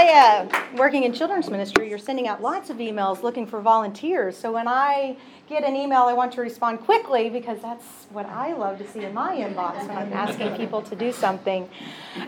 I, uh, working in children's ministry, you're sending out lots of emails looking for volunteers. So when I get an email, I want to respond quickly because that's what I love to see in my inbox when I'm asking people to do something.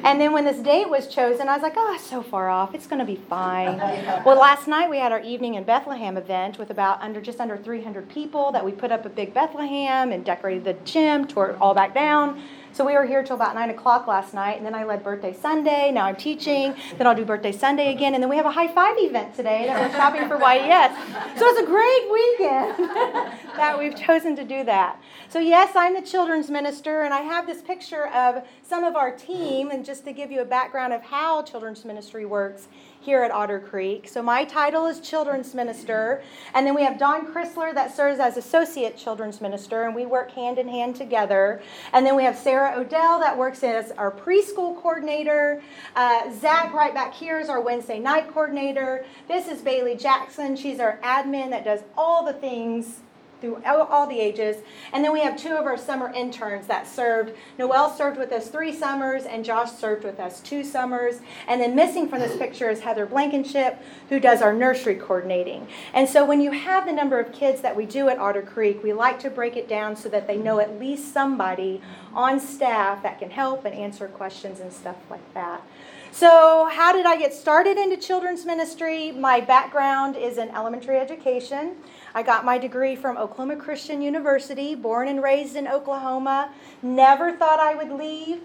And then when this date was chosen, I was like, oh, so far off. It's going to be fine. Well, last night we had our evening in Bethlehem event with about under just under 300 people that we put up a big Bethlehem and decorated the gym, tore it all back down. So we were here till about nine o'clock last night, and then I led birthday Sunday. Now I'm teaching. Then I'll do birthday Sunday again, and then we have a high five event today that we're shopping for YES. So it's a great weekend that we've chosen to do that. So yes, I'm the children's minister, and I have this picture of some of our team, and just to give you a background of how children's ministry works here at Otter Creek. So my title is Children's Minister. And then we have Don Chrysler that serves as Associate Children's Minister, and we work hand in hand together. And then we have Sarah Odell that works as our preschool coordinator. Uh, Zach right back here is our Wednesday night coordinator. This is Bailey Jackson. She's our admin that does all the things through all the ages. And then we have two of our summer interns that served. Noel served with us three summers, and Josh served with us two summers. And then missing from this picture is Heather Blankenship, who does our nursery coordinating. And so when you have the number of kids that we do at Otter Creek, we like to break it down so that they know at least somebody on staff that can help and answer questions and stuff like that. So, how did I get started into children's ministry? My background is in elementary education. I got my degree from Oklahoma Christian University, born and raised in Oklahoma. Never thought I would leave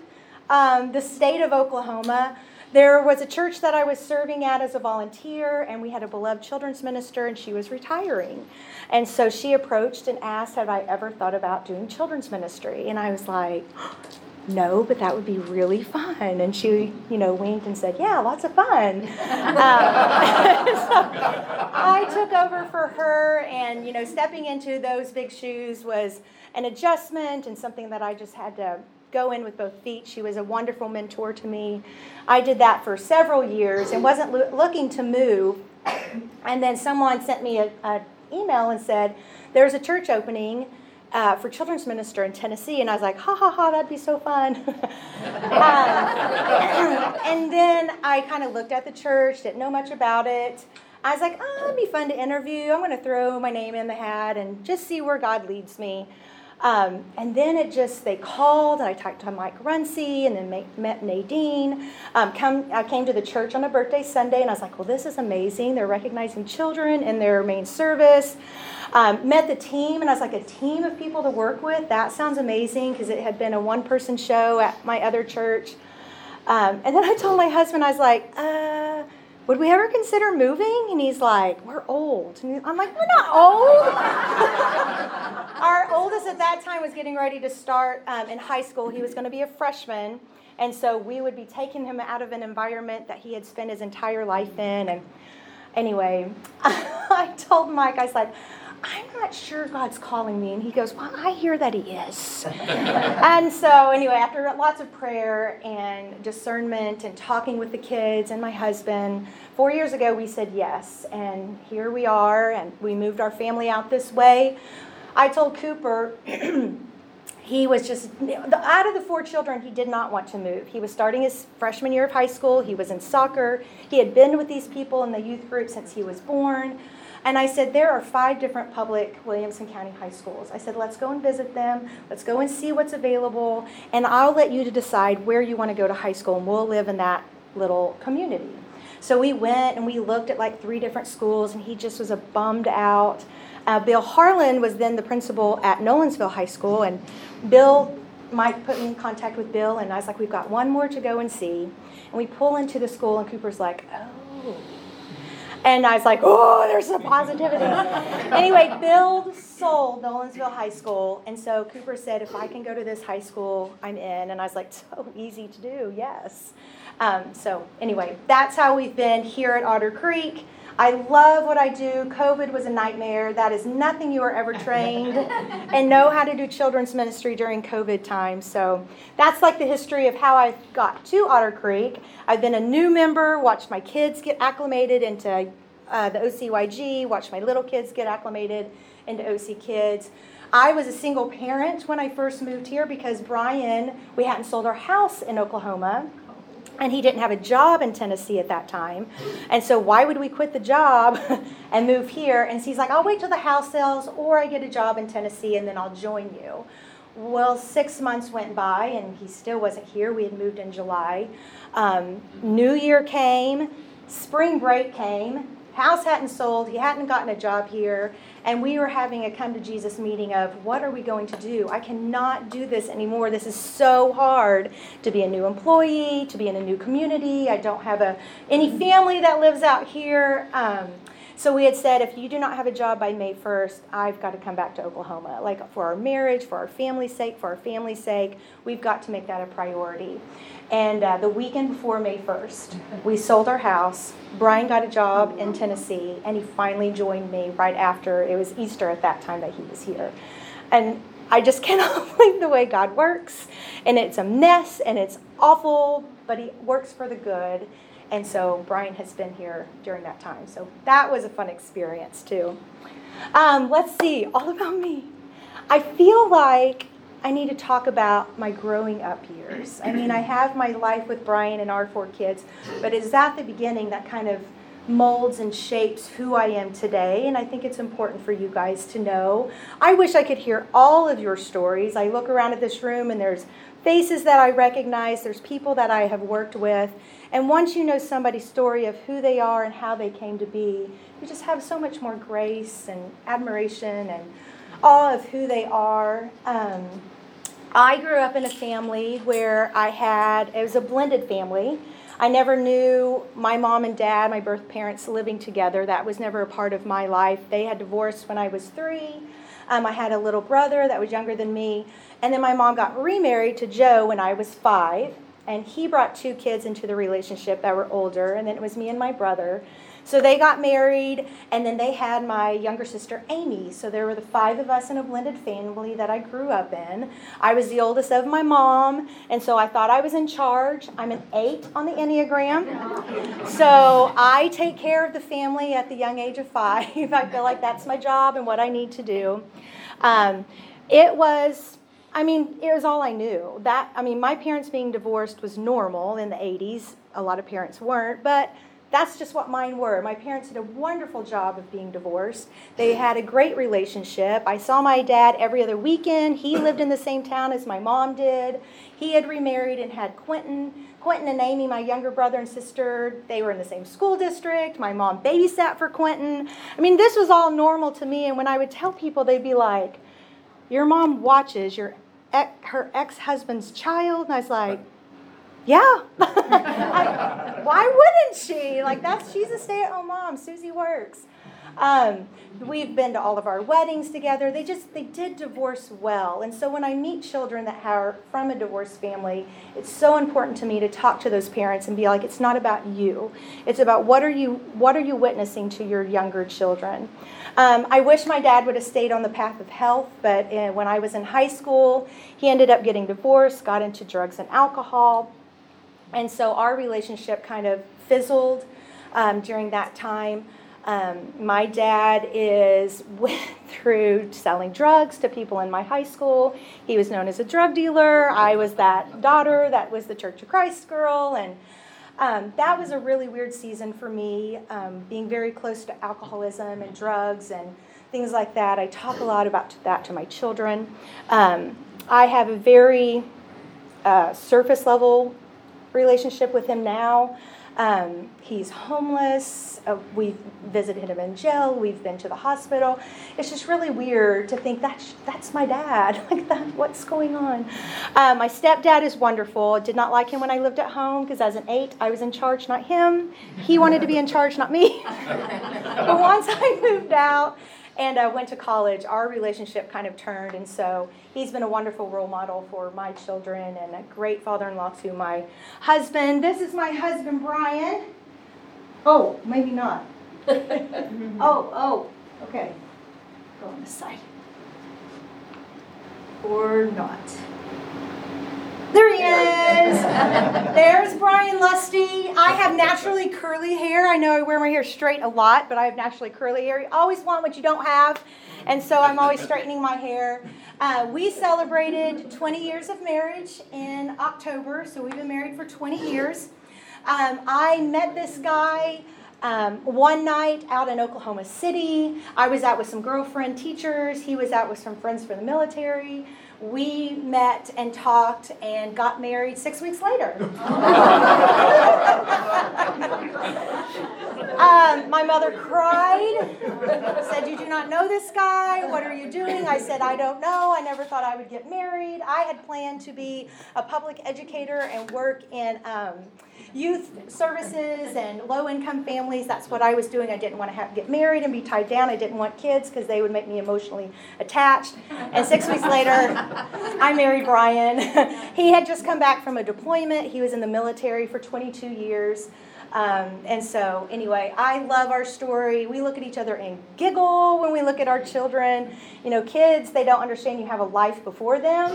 um, the state of Oklahoma. There was a church that I was serving at as a volunteer, and we had a beloved children's minister, and she was retiring. And so she approached and asked, Have I ever thought about doing children's ministry? And I was like, no, but that would be really fun. And she, you know, winked and said, yeah, lots of fun. um, so I took over for her, and, you know, stepping into those big shoes was an adjustment and something that I just had to go in with both feet. She was a wonderful mentor to me. I did that for several years and wasn't lo- looking to move. And then someone sent me an email and said, there's a church opening uh, for children's minister in Tennessee, and I was like, ha ha ha, that'd be so fun. um, and then I kind of looked at the church, didn't know much about it. I was like, oh, it'd be fun to interview. I'm going to throw my name in the hat and just see where God leads me. Um, and then it just, they called, and I talked to Mike Runcie, and then met Nadine. Um, come, I came to the church on a birthday Sunday, and I was like, well, this is amazing. They're recognizing children in their main service. Um, met the team, and I was like, a team of people to work with? That sounds amazing because it had been a one person show at my other church. Um, and then I told my husband, I was like, uh, would we ever consider moving? And he's like, we're old. And I'm like, we're not old. Our oldest at that time was getting ready to start um, in high school. He was going to be a freshman. And so we would be taking him out of an environment that he had spent his entire life in. And anyway, I told Mike, I was like, I'm not sure God's calling me. And he goes, Well, I hear that he is. and so, anyway, after lots of prayer and discernment and talking with the kids and my husband, four years ago we said yes. And here we are, and we moved our family out this way. I told Cooper, he was just out of the four children he did not want to move he was starting his freshman year of high school he was in soccer he had been with these people in the youth group since he was born and I said, there are five different public Williamson County high schools. I said, let's go and visit them. Let's go and see what's available. And I'll let you to decide where you want to go to high school, and we'll live in that little community. So we went and we looked at like three different schools, and he just was a bummed out. Uh, Bill Harlan was then the principal at Nolensville High School, and Bill Mike put me in contact with Bill, and I was like, we've got one more to go and see. And we pull into the school, and Cooper's like, oh and I was like, oh, there's some positivity. anyway, Bill sold Nolensville High School. And so Cooper said, if I can go to this high school, I'm in. And I was like, so easy to do, yes. Um, so anyway, that's how we've been here at Otter Creek. I love what I do. COVID was a nightmare. That is nothing you are ever trained and know how to do children's ministry during COVID time. So that's like the history of how I got to Otter Creek. I've been a new member, watched my kids get acclimated into uh, the OCYG, watched my little kids get acclimated into OC Kids. I was a single parent when I first moved here because Brian, we hadn't sold our house in Oklahoma and he didn't have a job in Tennessee at that time. And so, why would we quit the job and move here? And so he's like, I'll wait till the house sells or I get a job in Tennessee and then I'll join you. Well, six months went by and he still wasn't here. We had moved in July. Um, New Year came, spring break came, house hadn't sold, he hadn't gotten a job here, and we were having a come to Jesus meeting of what are we going to do? I cannot do this anymore. This is so hard to be a new employee, to be in a new community. I don't have a, any family that lives out here. Um, so we had said, if you do not have a job by May 1st, I've got to come back to Oklahoma. Like for our marriage, for our family's sake, for our family's sake, we've got to make that a priority. And uh, the weekend before May 1st, we sold our house. Brian got a job in Tennessee, and he finally joined me right after it was Easter at that time that he was here. And I just cannot believe the way God works. And it's a mess and it's awful, but He works for the good. And so Brian has been here during that time. So that was a fun experience too. Um, let's see, all about me. I feel like I need to talk about my growing up years. I mean, I have my life with Brian and our four kids, but it's at the beginning that kind of molds and shapes who I am today, and I think it's important for you guys to know. I wish I could hear all of your stories. I look around at this room and there's faces that I recognize, there's people that I have worked with, and once you know somebody's story of who they are and how they came to be, you just have so much more grace and admiration and awe of who they are. Um, I grew up in a family where I had, it was a blended family. I never knew my mom and dad, my birth parents, living together. That was never a part of my life. They had divorced when I was three. Um, I had a little brother that was younger than me. And then my mom got remarried to Joe when I was five. And he brought two kids into the relationship that were older. And then it was me and my brother. So they got married, and then they had my younger sister Amy. So there were the five of us in a blended family that I grew up in. I was the oldest of my mom, and so I thought I was in charge. I'm an eight on the Enneagram. So I take care of the family at the young age of five. I feel like that's my job and what I need to do. Um, it was I mean, it was all I knew. That I mean, my parents being divorced was normal in the 80s. A lot of parents weren't, but that's just what mine were. My parents did a wonderful job of being divorced. They had a great relationship. I saw my dad every other weekend. He lived in the same town as my mom did. He had remarried and had Quentin. Quentin and Amy, my younger brother and sister, they were in the same school district. My mom babysat for Quentin. I mean, this was all normal to me. And when I would tell people, they'd be like, Your mom watches your her ex husband's child. And I was like, yeah. I, why wouldn't she? Like that's she's a stay-at-home mom. Susie works. Um, we've been to all of our weddings together. They just they did divorce well, and so when I meet children that are from a divorced family, it's so important to me to talk to those parents and be like, it's not about you. It's about what are you what are you witnessing to your younger children. Um, I wish my dad would have stayed on the path of health, but uh, when I was in high school, he ended up getting divorced, got into drugs and alcohol. And so our relationship kind of fizzled um, during that time. Um, my dad is went through selling drugs to people in my high school. He was known as a drug dealer. I was that daughter that was the Church of Christ girl, and um, that was a really weird season for me, um, being very close to alcoholism and drugs and things like that. I talk a lot about that to my children. Um, I have a very uh, surface level relationship with him now. Um, he's homeless. Uh, we've visited him in jail. We've been to the hospital. It's just really weird to think that's that's my dad. like that, what's going on? Uh, my stepdad is wonderful. Did not like him when I lived at home because as an eight, I was in charge, not him. He wanted to be in charge, not me. but once I moved out and uh, went to college, our relationship kind of turned. And so he's been a wonderful role model for my children and a great father in law to my husband. This is my husband, Brian. Oh, maybe not. oh, oh, okay. Go on the side. Or not. There he is. There's Brian Lusty. I have naturally curly hair. I know I wear my hair straight a lot, but I have naturally curly hair. You always want what you don't have, and so I'm always straightening my hair. Uh, we celebrated 20 years of marriage in October, so we've been married for 20 years. Um, I met this guy um, one night out in Oklahoma City. I was out with some girlfriend teachers. He was out with some friends from the military. We met and talked and got married six weeks later. my mother cried, said, You do not know this guy. What are you doing? I said, I don't know. I never thought I would get married. I had planned to be a public educator and work in. Um, youth services and low income families. That's what I was doing. I didn't want to have, get married and be tied down. I didn't want kids because they would make me emotionally attached. And six weeks later, I married Brian. he had just come back from a deployment. He was in the military for 22 years. Um, and so, anyway, I love our story. We look at each other and giggle when we look at our children. You know, kids, they don't understand you have a life before them,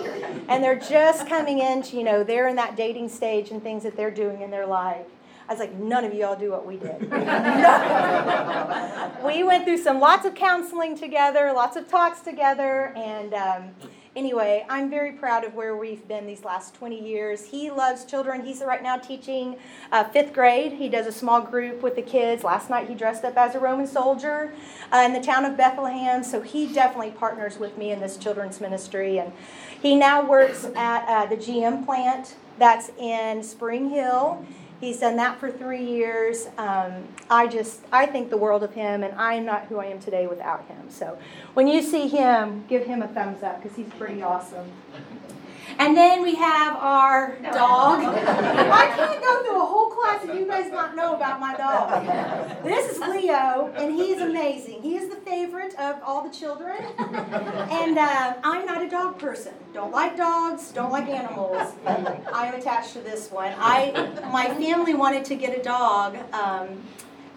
and they're just coming into, you know, they're in that dating stage and things that they're doing in their life. I was like, none of y'all do what we did. we went through some lots of counseling together, lots of talks together, and um, anyway, I'm very proud of where we've been these last 20 years. He loves children. He's right now teaching uh, fifth grade. He does a small group with the kids. Last night he dressed up as a Roman soldier uh, in the town of Bethlehem. So he definitely partners with me in this children's ministry. And he now works at uh, the GM plant that's in Spring Hill. He's done that for three years. Um, I just, I think the world of him, and I'm not who I am today without him. So when you see him, give him a thumbs up because he's pretty awesome. And then we have our dog. I can't go through a whole class and you guys not know about my dog. This is Leo, and he's amazing. He is the favorite of all the children. And uh, I'm not a dog person. Don't like dogs. Don't like animals. I am attached to this one. I my family wanted to get a dog. Um,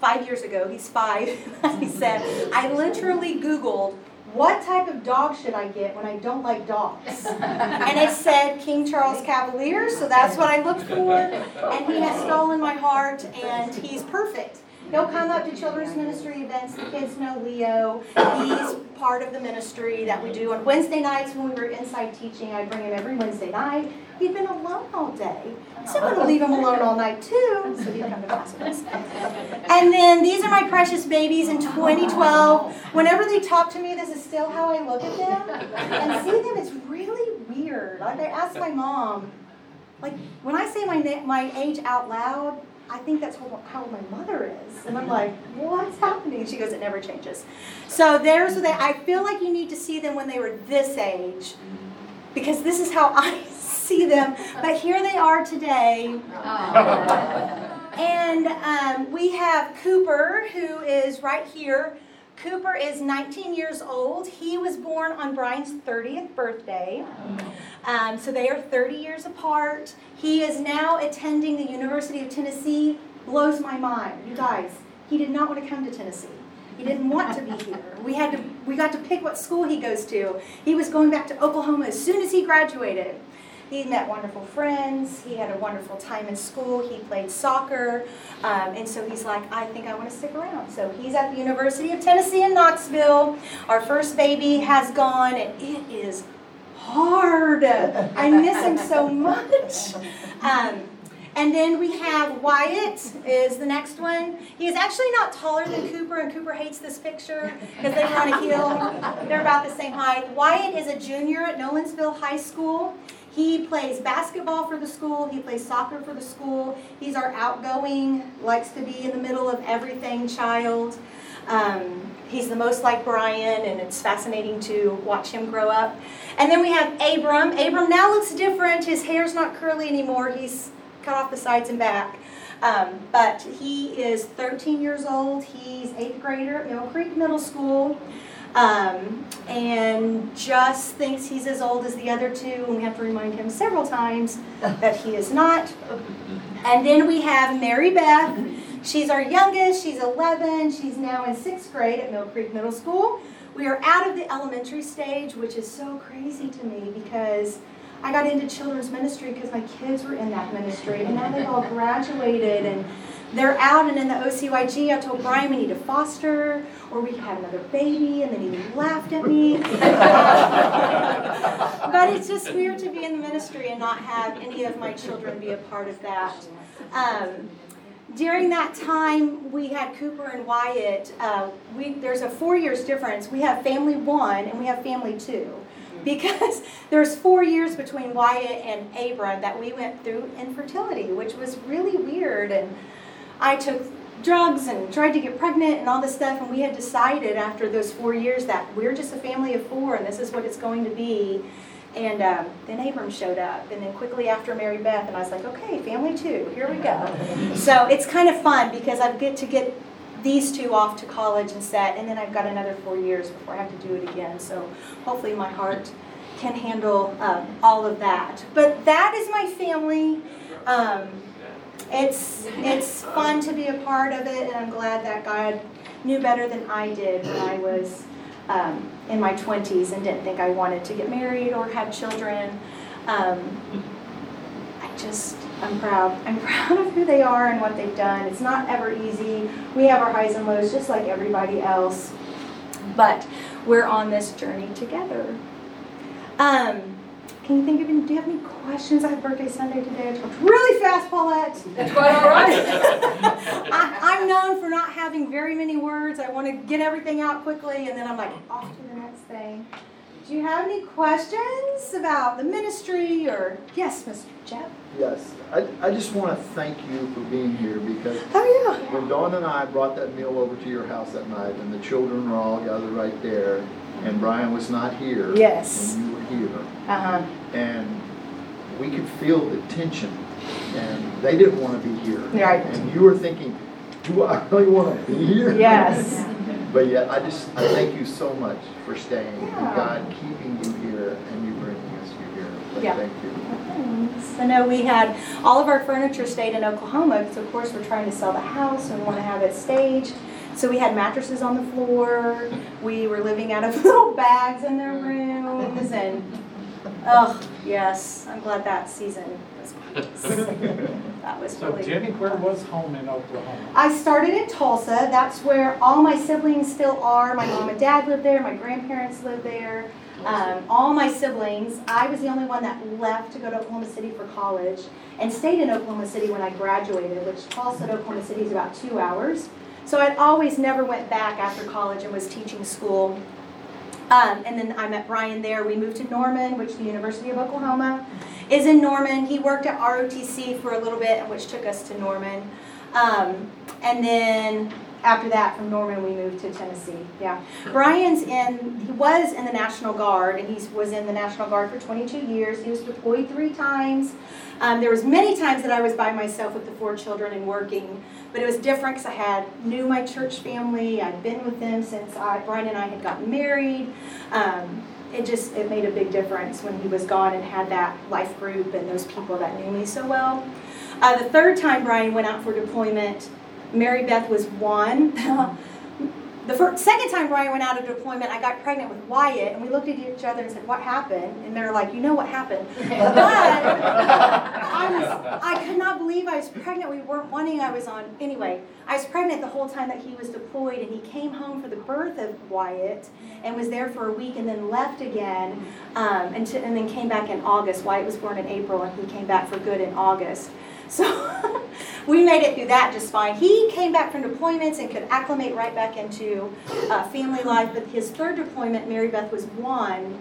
five years ago, he's five, he said, I literally Googled what type of dog should I get when I don't like dogs? and it said King Charles Cavalier, so that's what I looked for. And he has stolen my heart, and he's perfect. He'll come up to children's ministry events. The kids know Leo. He's part of the ministry that we do on Wednesday nights when we were inside teaching. I bring him every Wednesday night. He'd been alone all day. So I'm going to leave him alone all night too. So he'd come to us. And then these are my precious babies in 2012. Whenever they talk to me, this is still how I look at them. And see them, it's really weird. I asked my mom, like when I say my my age out loud, I think that's how my mother is. And I'm like, what's happening? She goes, it never changes. So there's what they, I feel like you need to see them when they were this age because this is how I see them. But here they are today. And um, we have Cooper, who is right here. Cooper is 19 years old. He was born on Brian's 30th birthday. Um, so they are 30 years apart. He is now attending the University of Tennessee. Blows my mind. You guys, he did not want to come to Tennessee. He didn't want to be here. We had to we got to pick what school he goes to. He was going back to Oklahoma as soon as he graduated. He met wonderful friends. He had a wonderful time in school. He played soccer. Um, and so he's like, I think I want to stick around. So he's at the University of Tennessee in Knoxville. Our first baby has gone, and it is hard. I miss him so much. Um, and then we have Wyatt is the next one. He is actually not taller than Cooper, and Cooper hates this picture because they were on a hill. They're about the same height. Wyatt is a junior at Nolensville High School. He plays basketball for the school. He plays soccer for the school. He's our outgoing, likes to be in the middle of everything child. Um, he's the most like Brian, and it's fascinating to watch him grow up. And then we have Abram. Abram now looks different. His hair's not curly anymore. He's cut off the sides and back. Um, but he is 13 years old. He's eighth grader at Mill Creek Middle School um, and just thinks he's as old as the other two, and we have to remind him several times that he is not. And then we have Mary Beth. She's our youngest. She's 11. She's now in sixth grade at Mill Creek Middle School. We are out of the elementary stage, which is so crazy to me because I got into children's ministry because my kids were in that ministry, and now they've all graduated and they're out and in the OCYG. I told Brian we need to foster, or we have another baby, and then he laughed at me. but it's just weird to be in the ministry and not have any of my children be a part of that. Um, during that time, we had Cooper and Wyatt. Uh, we, there's a four years difference. We have family one and we have family two. Because there's four years between Wyatt and Abram that we went through infertility, which was really weird. And I took drugs and tried to get pregnant and all this stuff. And we had decided after those four years that we're just a family of four and this is what it's going to be. And um, then Abram showed up, and then quickly after Mary Beth, and I was like, okay, family two, here we go. so it's kind of fun because I get to get these two off to college and set, and then I've got another four years before I have to do it again. So hopefully my heart can handle um, all of that. But that is my family. Um, it's it's fun to be a part of it, and I'm glad that God knew better than I did when I was um, in my 20s and didn't think I wanted to get married or have children. Um, I just, I'm proud. I'm proud of who they are and what they've done. It's not ever easy. We have our highs and lows just like everybody else, but we're on this journey together. Um, can you think of any, do you have any questions? I have birthday Sunday today. I talked really fast, Paulette. That's quite all right. I, am known for not having very many words. I want to get everything out quickly, and then I'm like, off to the next thing. Do you have any questions about the ministry or, yes, Mr. Jeff? Yes, I, I just want to thank you for being here because oh, yeah. when Dawn and I brought that meal over to your house that night and the children were all gathered right there and Brian was not here. Yes. When you were here. Uh-huh. And we could feel the tension and they didn't want to be here. Right. And you were thinking, do I really want to be here? Yes. but yet, I just, I thank you so much for staying yeah. and God keeping you here and you bringing us here. But yeah. Thank you. I know we had, all of our furniture stayed in Oklahoma because of course we're trying to sell the house and we want to have it staged. So we had mattresses on the floor. We were living out of little bags in their rooms, and oh yes, I'm glad that season was that was So really. Jenny, where was home in Oklahoma? I started in Tulsa. That's where all my siblings still are. My mom and dad live there. My grandparents live there. Um, all my siblings. I was the only one that left to go to Oklahoma City for college and stayed in Oklahoma City when I graduated, which Tulsa to Oklahoma City is about two hours. So I'd always never went back after college and was teaching school. Um, and then I met Brian there. We moved to Norman, which the University of Oklahoma is in Norman. He worked at ROTC for a little bit, which took us to Norman. Um, and then after that, from Norman, we moved to Tennessee. Yeah, Brian's in. He was in the National Guard, and he was in the National Guard for 22 years. He was deployed three times. Um, there was many times that I was by myself with the four children and working, but it was different because I had knew my church family. I'd been with them since I, Brian and I had gotten married. Um, it just it made a big difference when he was gone and had that life group and those people that knew me so well. Uh, the third time Brian went out for deployment, Mary Beth was one. the first, second time Brian went out of deployment, I got pregnant with Wyatt, and we looked at each other and said, "What happened?" And they're like, "You know what happened?" But I was, I could not believe I was pregnant. We weren't wanting. I was on anyway. I was pregnant the whole time that he was deployed, and he came home for the birth of Wyatt, and was there for a week, and then left again, um, and, to, and then came back in August. Wyatt was born in April, and he came back for good in August. So we made it through that just fine. He came back from deployments and could acclimate right back into uh, family life. But his third deployment, Mary Beth was one,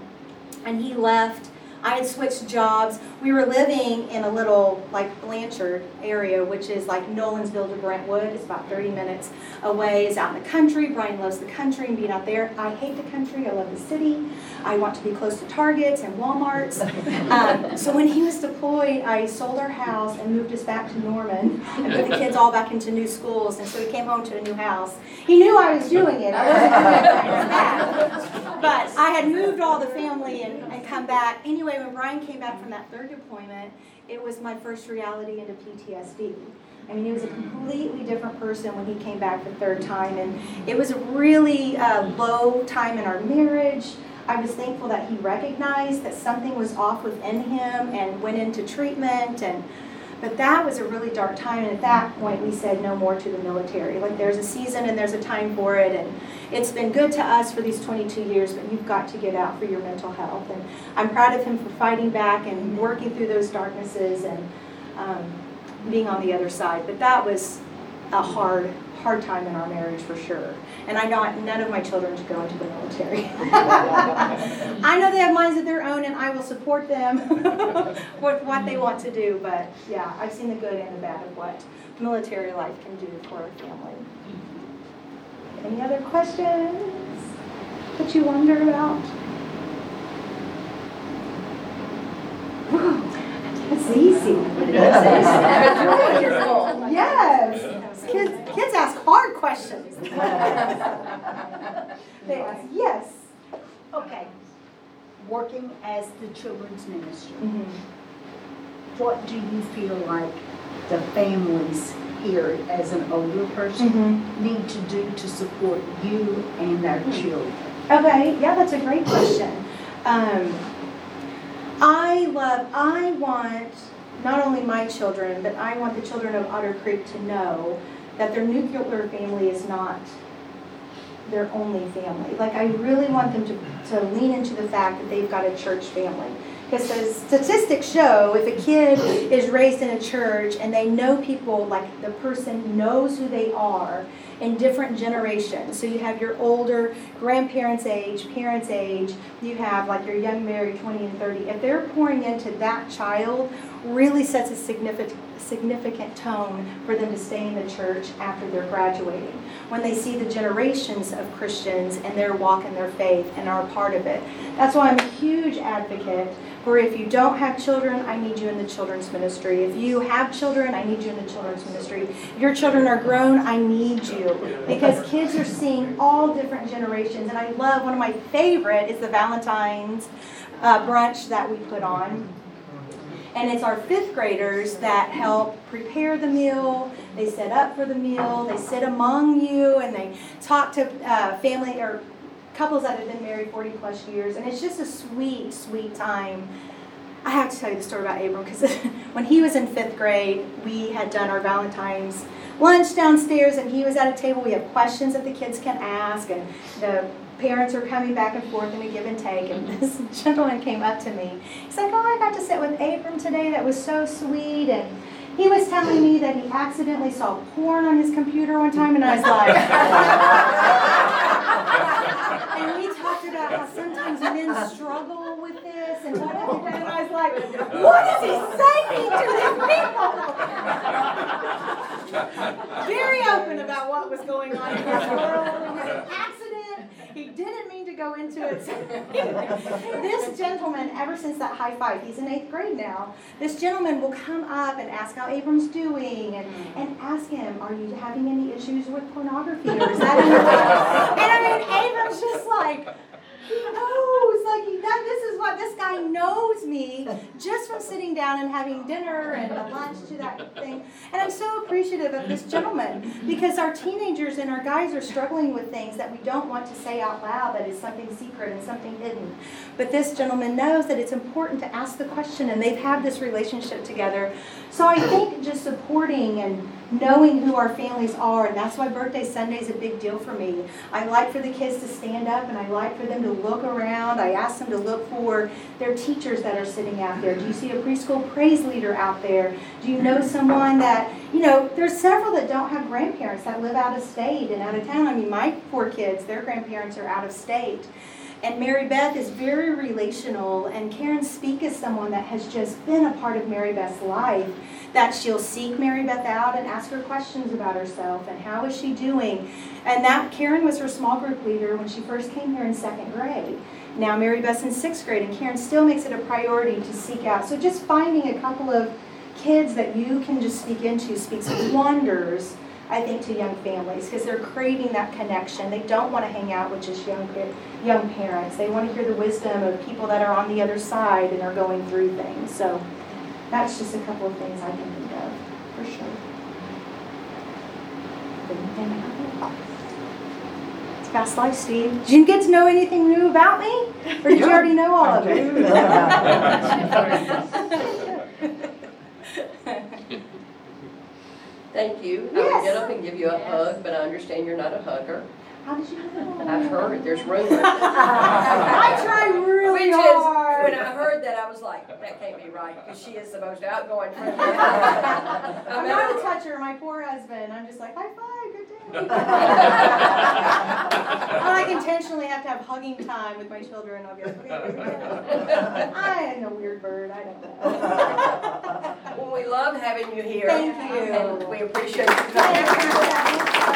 and he left I had switched jobs. We were living in a little like Blanchard area, which is like Nolensville to Brentwood. It's about 30 minutes away. It's out in the country. Brian loves the country and being out there. I hate the country. I love the city. I want to be close to Targets and Walmarts. Um, so when he was deployed, I sold our house and moved us back to Norman and put the kids all back into new schools. And so he came home to a new house. He knew I was doing it. I wasn't doing it But I had moved all the family and, and come back. Anyway, way, when Brian came back from that third deployment, it was my first reality into PTSD. I mean, he was a completely different person when he came back the third time, and it was a really uh, low time in our marriage. I was thankful that he recognized that something was off within him and went into treatment and but that was a really dark time and at that point we said no more to the military. Like there's a season and there's a time for it and it's been good to us for these 22 years, but you've got to get out for your mental health. And I'm proud of him for fighting back and working through those darknesses and um, being on the other side. But that was a hard, hard time in our marriage for sure. And I want none of my children to go into the military. I know they have minds of their own, and I will support them with what they want to do. But yeah, I've seen the good and the bad of what military life can do for a family. Any other questions that you wonder about? That's easy. Yes. Kids, kids ask hard questions. They ask, yes. Okay, working as the children's ministry, Mhm. what do you feel like the families here as an older person Mhm. need to do to support you and our children? Okay, yeah, that's a great question. Um, I love, I want not only my children, but I want the children of Otter Creek to know that their nuclear family is not their only family. Like, I really want them to, to lean into the fact that they've got a church family. Because the statistics show if a kid is raised in a church and they know people, like the person knows who they are in different generations. So you have your older grandparents' age, parents' age, you have like your young married 20 and 30. If they're pouring into that child, really sets a significant significant tone for them to stay in the church after they're graduating. When they see the generations of Christians and their walk in their faith and are a part of it. That's why I'm a huge advocate for if you don't have children, I need you in the children's ministry. If you have children, I need you in the children's ministry. If your children are grown, I need you. Because kids are seeing all different generations. And I love, one of my favorite is the Valentine's uh, brunch that we put on. And it's our fifth graders that help prepare the meal. They set up for the meal. They sit among you and they talk to uh, family or couples that have been married 40 plus years. And it's just a sweet, sweet time. I have to tell you the story about Abram because when he was in fifth grade, we had done our Valentine's lunch downstairs and he was at a table. We have questions that the kids can ask and the parents are coming back and forth in a give and take. And this gentleman came up to me. He's like, Oh, I got to sit with Abram today. That was so sweet. And he was telling me that he accidentally saw porn on his computer one time. And I was like, And we talked about how sometimes men struggle with this and whatever. Like, What is he saying to these people? Very open about what was going on in his world. An accident. He didn't mean to go into it. this gentleman, ever since that high five, he's in eighth grade now. This gentleman will come up and ask how Abram's doing and, and ask him, Are you having any issues with pornography? Or is that in your life?" And I mean, Abram's just like, he knows, like that. This is what this guy knows me just from sitting down and having dinner and a lunch to that thing. And I'm so appreciative of this gentleman because our teenagers and our guys are struggling with things that we don't want to say out loud. That is something secret and something hidden. But this gentleman knows that it's important to ask the question, and they've had this relationship together. So I think just supporting and knowing who our families are, and that's why Birthday Sunday is a big deal for me. I like for the kids to stand up and I like for them to look around. I ask them to look for their teachers that are sitting out there. Do you see a preschool praise leader out there? Do you know someone that, you know, there's several that don't have grandparents that live out of state and out of town. I mean, my four kids, their grandparents are out of state. And Mary Beth is very relational, and Karen Speak is someone that has just been a part of Mary Beth's life. That she'll seek Mary Beth out and ask her questions about herself and how is she doing. And that Karen was her small group leader when she first came here in second grade. Now Mary Beth's in sixth grade, and Karen still makes it a priority to seek out. So just finding a couple of kids that you can just speak into speaks wonders I think, to young families because they're craving that connection. They don't want to hang out with just young, young parents. They want to hear the wisdom of people that are on the other side and are going through things. So that's just a couple of things I can think of for sure. Past life, Steve. Did you get to know anything new about me? Or did you already know all of it? Thank you. Yes. I Yes. would get up and give you a hug, but I understand you're not a hugger. How did you know? I've heard, there's rumors. I try really Which is, hard. when I heard that, I was like, that can't be right, because she is the most outgoing friend. I'm I'm not a toucher, my poor husband. I'm just like, high five, good day. I like intentionally have to have hugging time with my children. I'll be like, okay, here we go. I am a weird bird, I don't know. Well, we love having you here. Thank you. And we appreciate you coming.